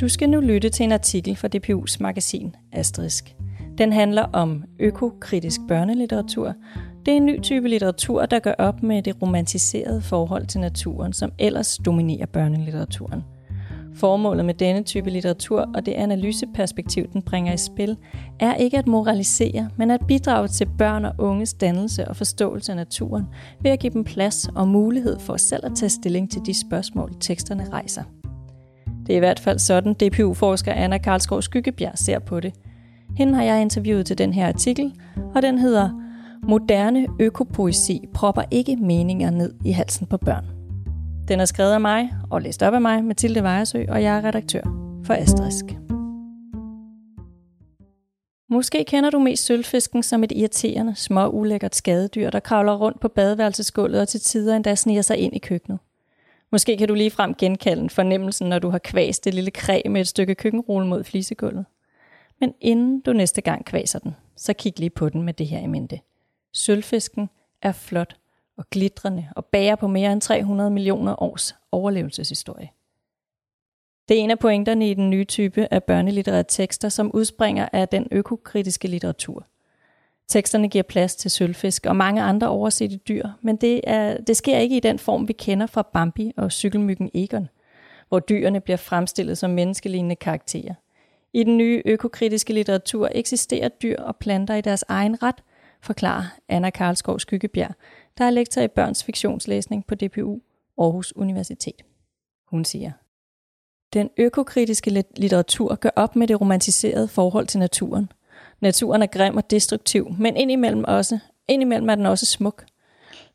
Du skal nu lytte til en artikel fra DPU's magasin Asterisk. Den handler om økokritisk børnelitteratur. Det er en ny type litteratur, der gør op med det romantiserede forhold til naturen, som ellers dominerer børnelitteraturen. Formålet med denne type litteratur og det analyseperspektiv, den bringer i spil, er ikke at moralisere, men at bidrage til børn og unges dannelse og forståelse af naturen ved at give dem plads og mulighed for selv at tage stilling til de spørgsmål, teksterne rejser. Det er i hvert fald sådan, DPU-forsker Anna Karlskov Skyggebjerg ser på det. Hende har jeg interviewet til den her artikel, og den hedder Moderne økopoesi propper ikke meninger ned i halsen på børn. Den er skrevet af mig og læst op af mig, Mathilde Vejersø, og jeg er redaktør for Asterisk. Måske kender du mest sølvfisken som et irriterende, små ulækkert skadedyr, der kravler rundt på badeværelsesgulvet og til tider endda sniger sig ind i køkkenet. Måske kan du lige frem genkalde fornemmelsen, når du har kvæst det lille kræ med et stykke køkkenrulle mod flisegulvet. Men inden du næste gang kvaser den, så kig lige på den med det her i mente. Sølvfisken er flot og glitrende og bærer på mere end 300 millioner års overlevelseshistorie. Det er en af pointerne i den nye type af børnelitterære tekster, som udspringer af den økokritiske litteratur. Teksterne giver plads til sølvfisk og mange andre oversette dyr, men det, er, det sker ikke i den form, vi kender fra Bambi og cykelmyggen Egon, hvor dyrene bliver fremstillet som menneskelignende karakterer. I den nye økokritiske litteratur eksisterer dyr og planter i deres egen ret, forklarer Anna Karlskov Skyggebjerg, der er lektor i børns fiktionslæsning på DPU Aarhus Universitet. Hun siger, Den økokritiske litteratur gør op med det romantiserede forhold til naturen. Naturen er grim og destruktiv, men indimellem, også, indimellem er den også smuk.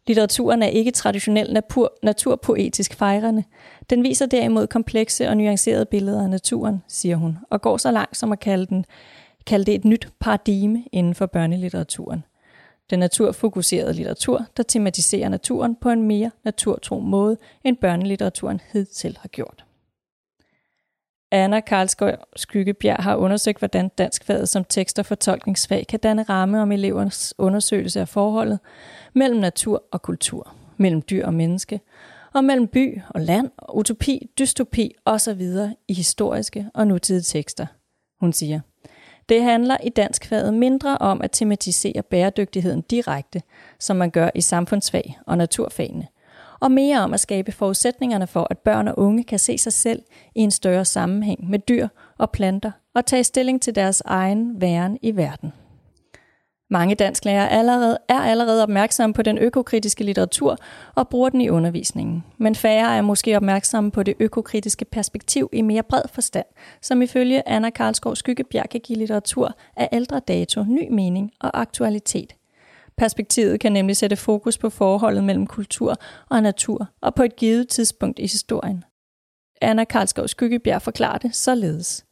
Litteraturen er ikke traditionel natur, naturpoetisk fejrende. Den viser derimod komplekse og nuancerede billeder af naturen, siger hun, og går så langt som at kalde, den, kalde det et nyt paradigme inden for børnelitteraturen. Den naturfokuserede litteratur, der tematiserer naturen på en mere naturtro måde, end børnelitteraturen hidtil har gjort. Anna Karlsgaard Skyggebjerg har undersøgt, hvordan danskfaget som tekst- og fortolkningsfag kan danne ramme om elevernes undersøgelse af forholdet mellem natur og kultur, mellem dyr og menneske, og mellem by og land, utopi, dystopi osv. i historiske og nutidige tekster. Hun siger, det handler i danskfaget mindre om at tematisere bæredygtigheden direkte, som man gør i samfundsfag og naturfagene, og mere om at skabe forudsætningerne for, at børn og unge kan se sig selv i en større sammenhæng med dyr og planter og tage stilling til deres egen væren i verden. Mange dansklærere allerede, er allerede opmærksomme på den økokritiske litteratur og bruger den i undervisningen. Men færre er måske opmærksomme på det økokritiske perspektiv i mere bred forstand, som ifølge Anna Karlskov Skyggebjerg kan give litteratur af ældre dato ny mening og aktualitet. Perspektivet kan nemlig sætte fokus på forholdet mellem kultur og natur og på et givet tidspunkt i historien. Anna Karlskov Skyggebjerg forklarer det således.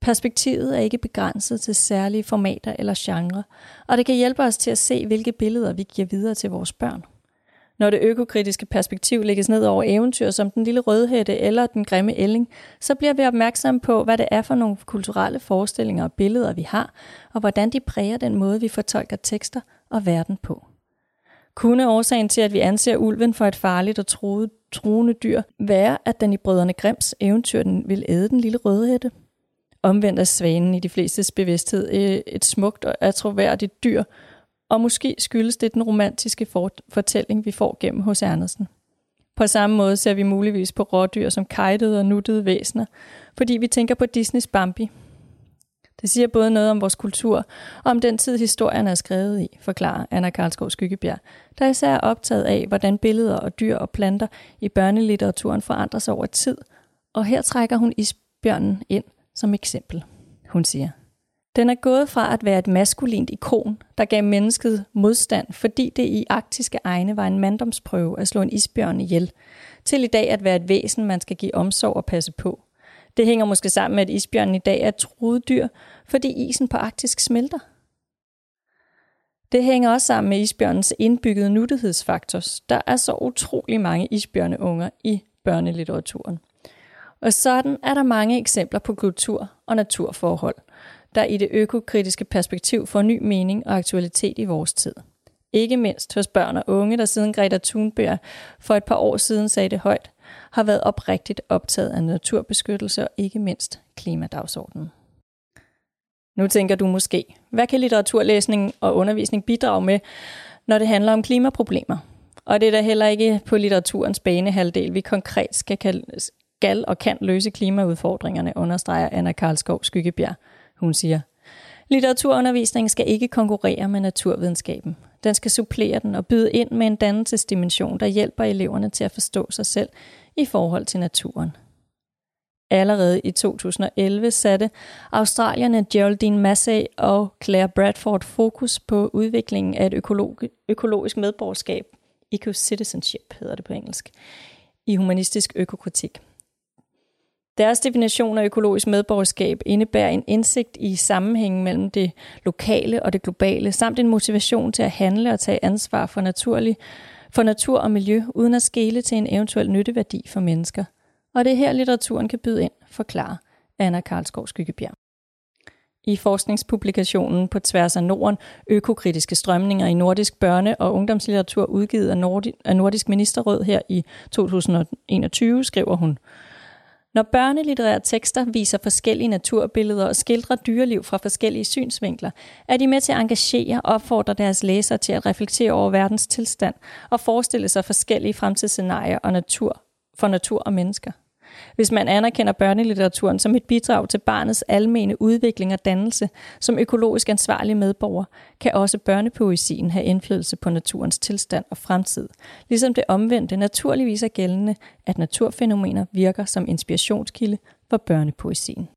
Perspektivet er ikke begrænset til særlige formater eller genre, og det kan hjælpe os til at se, hvilke billeder vi giver videre til vores børn. Når det økokritiske perspektiv lægges ned over eventyr som den lille rødhætte eller den grimme ælling, så bliver vi opmærksomme på, hvad det er for nogle kulturelle forestillinger og billeder, vi har, og hvordan de præger den måde, vi fortolker tekster og verden på. Kunne årsagen til, at vi anser ulven for et farligt og truet, truende dyr, være, at den i brødrene Grims eventyr den vil æde den lille rødhætte? Omvendt er svanen i de flestes bevidsthed øh, et smukt og atroværdigt dyr, og måske skyldes det den romantiske fortælling, vi får gennem hos Andersen. På samme måde ser vi muligvis på rådyr som kajtede og nuttede væsener, fordi vi tænker på Disneys Bambi. Det siger både noget om vores kultur og om den tid, historien er skrevet i, forklarer Anna Karlskov Skyggebjerg, der især er optaget af, hvordan billeder og dyr og planter i børnelitteraturen forandrer sig over tid, og her trækker hun isbjørnen ind som eksempel. Hun siger, den er gået fra at være et maskulint ikon, der gav mennesket modstand, fordi det i arktiske egne var en manddomsprøve at slå en isbjørn ihjel, til i dag at være et væsen, man skal give omsorg og passe på. Det hænger måske sammen med, at isbjørnen i dag er et truet dyr, fordi isen på Arktisk smelter. Det hænger også sammen med isbjørnens indbyggede nuttighedsfaktor. Der er så utrolig mange isbjørneunger i børnelitteraturen. Og sådan er der mange eksempler på kultur- og naturforhold, der i det økokritiske perspektiv får ny mening og aktualitet i vores tid. Ikke mindst hos børn og unge, der siden Greta Thunberg for et par år siden sagde det højt, har været oprigtigt optaget af naturbeskyttelse og ikke mindst klimadagsordenen. Nu tænker du måske, hvad kan litteraturlæsning og undervisning bidrage med, når det handler om klimaproblemer? Og det er da heller ikke på litteraturens banehalvdel, vi konkret skal, kan, skal og kan løse klimaudfordringerne, understreger Anna Karlskov Skyggebjerg. Hun siger, litteraturundervisningen skal ikke konkurrere med naturvidenskaben. Den skal supplere den og byde ind med en dannelsesdimension, der hjælper eleverne til at forstå sig selv i forhold til naturen. Allerede i 2011 satte australierne Geraldine Massey og Claire Bradford fokus på udviklingen af et økologisk medborgerskab, eco-citizenship hedder det på engelsk, i humanistisk økokritik. Deres definition af økologisk medborgerskab indebærer en indsigt i sammenhængen mellem det lokale og det globale, samt en motivation til at handle og tage ansvar for, naturlig, for natur og miljø, uden at skele til en eventuel nytteværdi for mennesker. Og det er her, litteraturen kan byde ind, forklarer Anna Karlskov Skyggebjerg. I forskningspublikationen på tværs af Norden, økokritiske strømninger i nordisk børne- og ungdomslitteratur udgivet af Nordisk Ministerråd her i 2021, skriver hun – når børnelitterære tekster viser forskellige naturbilleder og skildrer dyreliv fra forskellige synsvinkler, er de med til at engagere og opfordre deres læsere til at reflektere over verdens tilstand og forestille sig forskellige fremtidsscenarier og natur for natur og mennesker. Hvis man anerkender børnelitteraturen som et bidrag til barnets almene udvikling og dannelse som økologisk ansvarlig medborger, kan også børnepoesien have indflydelse på naturens tilstand og fremtid, ligesom det omvendte naturligvis er gældende, at naturfænomener virker som inspirationskilde for børnepoesien.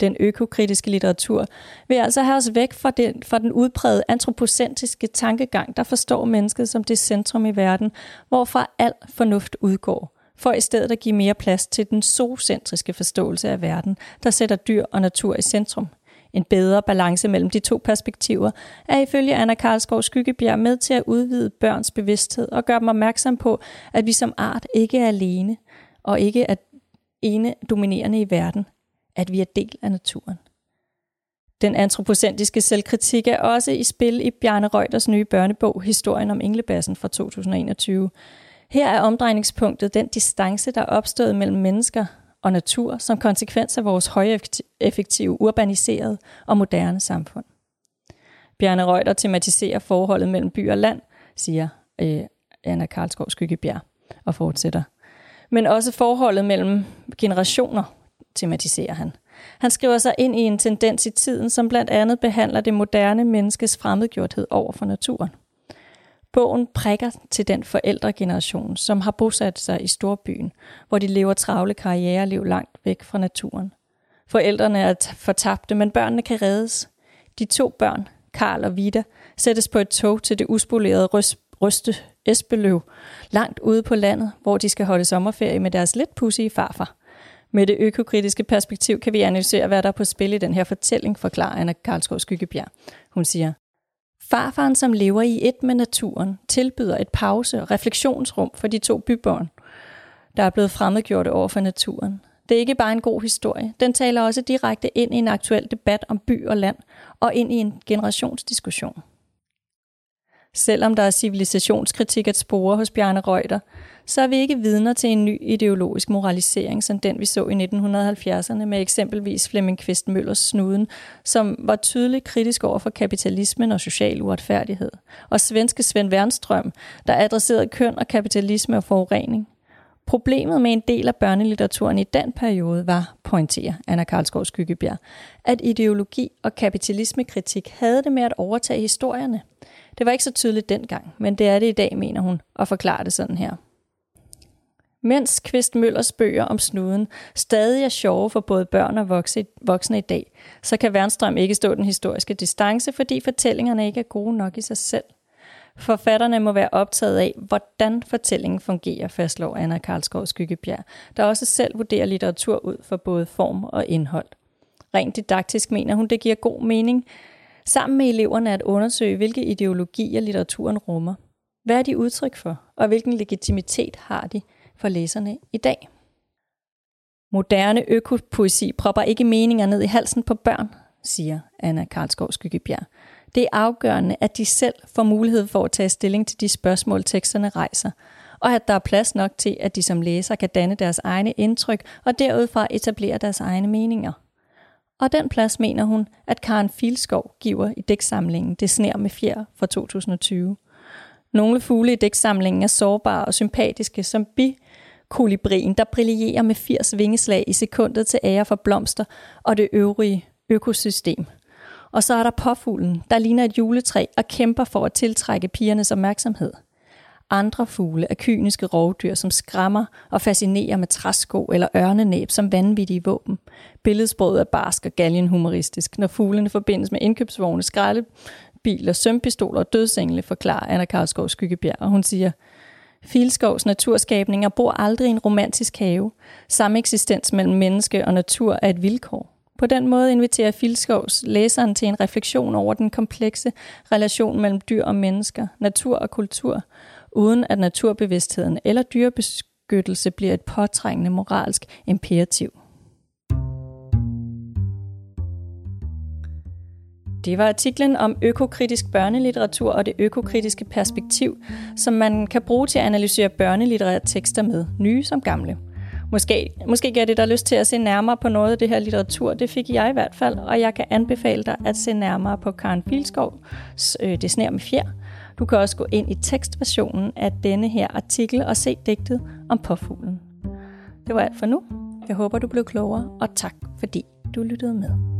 Den økokritiske litteratur vil altså have os væk fra den, fra den udprægede antropocentriske tankegang, der forstår mennesket som det centrum i verden, hvorfra al fornuft udgår, for i stedet at give mere plads til den zoocentriske forståelse af verden, der sætter dyr og natur i centrum. En bedre balance mellem de to perspektiver er ifølge Anna Karlskov Skyggebjerg med til at udvide børns bevidsthed og gøre dem opmærksom på, at vi som art ikke er alene og ikke er ene dominerende i verden, at vi er del af naturen. Den antropocentriske selvkritik er også i spil i Bjarne Reuters nye børnebog Historien om Englebassen fra 2021. Her er omdrejningspunktet den distance, der er opstået mellem mennesker og natur som konsekvens af vores højeffektive, urbaniserede og moderne samfund. Bjarne Reuter tematiserer forholdet mellem by og land, siger øh, Anna Karlskov Skyggebjerg og fortsætter. Men også forholdet mellem generationer tematiserer han. Han skriver sig ind i en tendens i tiden, som blandt andet behandler det moderne menneskes fremmedgjorthed over for naturen. Bogen prikker til den forældregeneration, som har bosat sig i storbyen, hvor de lever travle karriereliv langt væk fra naturen. Forældrene er fortabte, men børnene kan reddes. De to børn, Karl og Vida, sættes på et tog til det uspolerede Røste Esbeløv, langt ude på landet, hvor de skal holde sommerferie med deres lidt pussige farfar. Med det økokritiske perspektiv kan vi analysere, hvad der er på spil i den her fortælling, forklarer Anna Karlsgaard Skyggebjerg. Hun siger, Farfaren, som lever i et med naturen, tilbyder et pause- og refleksionsrum for de to bybørn, der er blevet fremmedgjorte over for naturen. Det er ikke bare en god historie. Den taler også direkte ind i en aktuel debat om by og land, og ind i en generationsdiskussion. Selvom der er civilisationskritik at spore hos Bjarne Reuter, så er vi ikke vidner til en ny ideologisk moralisering, som den vi så i 1970'erne med eksempelvis Flemming Kvist Møllers Snuden, som var tydeligt kritisk over for kapitalismen og social uretfærdighed. Og svenske Svend Wernstrøm, der adresserede køn og kapitalisme og forurening. Problemet med en del af børnelitteraturen i den periode var, pointerer Anna Karlsgaard Skyggebjerg, at ideologi og kapitalismekritik havde det med at overtage historierne. Det var ikke så tydeligt dengang, men det er det i dag, mener hun, og forklarer det sådan her. Mens Kvist Møllers bøger om snuden stadig er sjove for både børn og voksne i dag, så kan Wernstrøm ikke stå den historiske distance, fordi fortællingerne ikke er gode nok i sig selv. Forfatterne må være optaget af, hvordan fortællingen fungerer, fastslår Anna Karlskov Skyggebjerg, der også selv vurderer litteratur ud for både form og indhold. Rent didaktisk mener hun, det giver god mening, sammen med eleverne at undersøge, hvilke ideologier litteraturen rummer. Hvad er de udtryk for, og hvilken legitimitet har de for læserne i dag? Moderne økopoesi propper ikke meninger ned i halsen på børn, siger Anna Karlskov Skyggebjerg. Det er afgørende, at de selv får mulighed for at tage stilling til de spørgsmål, teksterne rejser, og at der er plads nok til, at de som læser kan danne deres egne indtryk og derudfra etablere deres egne meninger. Og den plads mener hun, at Karen Filskov giver i dæksamlingen Det sner med fjer fra 2020. Nogle fugle i dæksamlingen er sårbare og sympatiske, som bi kolibrien, der brillerer med 80 vingeslag i sekundet til ære for blomster og det øvrige økosystem. Og så er der påfuglen, der ligner et juletræ og kæmper for at tiltrække pigernes opmærksomhed. Andre fugle er kyniske rovdyr, som skræmmer og fascinerer med træsko eller ørnenæb som vanvittige våben. Billedsproget er barsk og galgenhumoristisk, når fuglene forbindes med indkøbsvogne, skraldebiler, sømpistoler og dødsengle, forklarer Anna Karlskov Skyggebjerg, og hun siger, Filskovs naturskabninger bor aldrig i en romantisk have. Samme eksistens mellem menneske og natur er et vilkår. På den måde inviterer Filskovs læseren til en refleksion over den komplekse relation mellem dyr og mennesker, natur og kultur, uden at naturbevidstheden eller dyrebeskyttelse bliver et påtrængende moralsk imperativ. Det var artiklen om økokritisk børnelitteratur og det økokritiske perspektiv, som man kan bruge til at analysere børnelitterære tekster med, nye som gamle. Måske, måske giver det dig lyst til at se nærmere på noget af det her litteratur. Det fik jeg i hvert fald, og jeg kan anbefale dig at se nærmere på Karen Filskovs øh, Det sner med fjer. Du kan også gå ind i tekstversionen af denne her artikel og se digtet om påfuglen. Det var alt for nu. Jeg håber, du blev klogere, og tak fordi du lyttede med.